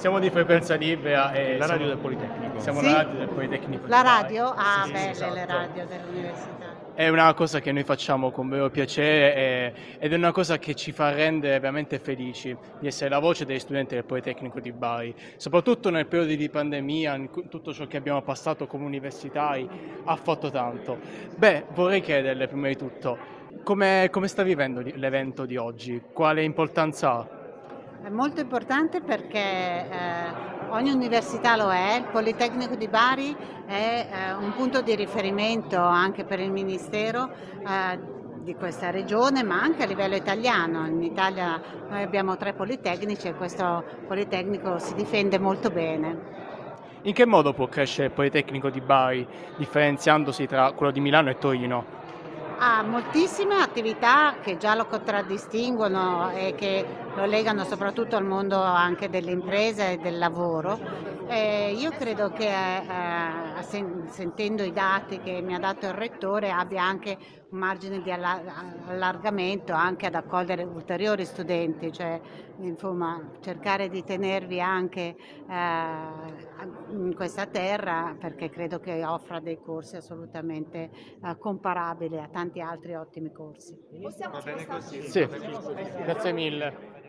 Siamo di frequenza libera e La radio siamo- del Politecnico. Siamo Sì? la radio del Politecnico. La radio? Ah, Sì, belle esatto. le radio dell'università. È una cosa che noi facciamo con vero piacere e- ed è una cosa che ci fa rendere veramente felici di essere la voce degli studenti del Politecnico di Bari, soprattutto nel periodo di pandemia, tutto ciò che abbiamo passato come universitari ha fatto tanto. Beh, vorrei chiederle prima di tutto, come, come sta vivendo l'evento di oggi? Quale importanza ha? È molto importante perché eh, ogni università lo è, il Politecnico di Bari è eh, un punto di riferimento anche per il Ministero eh, di questa regione, ma anche a livello italiano. In Italia noi abbiamo tre Politecnici e questo Politecnico si difende molto bene. In che modo può crescere il Politecnico di Bari, differenziandosi tra quello di Milano e Torino? Ha moltissime attività che già lo contraddistinguono e che lo legano soprattutto al mondo anche delle imprese e del lavoro. E io credo che eh, sen- sentendo i dati che mi ha dato il Rettore abbia anche un margine di alla- allargamento anche ad accogliere ulteriori studenti, cioè insomma cercare di tenervi anche eh, questa terra perché credo che offra dei corsi assolutamente eh, comparabili a tanti altri ottimi corsi. Va bene così. Sì, grazie mille.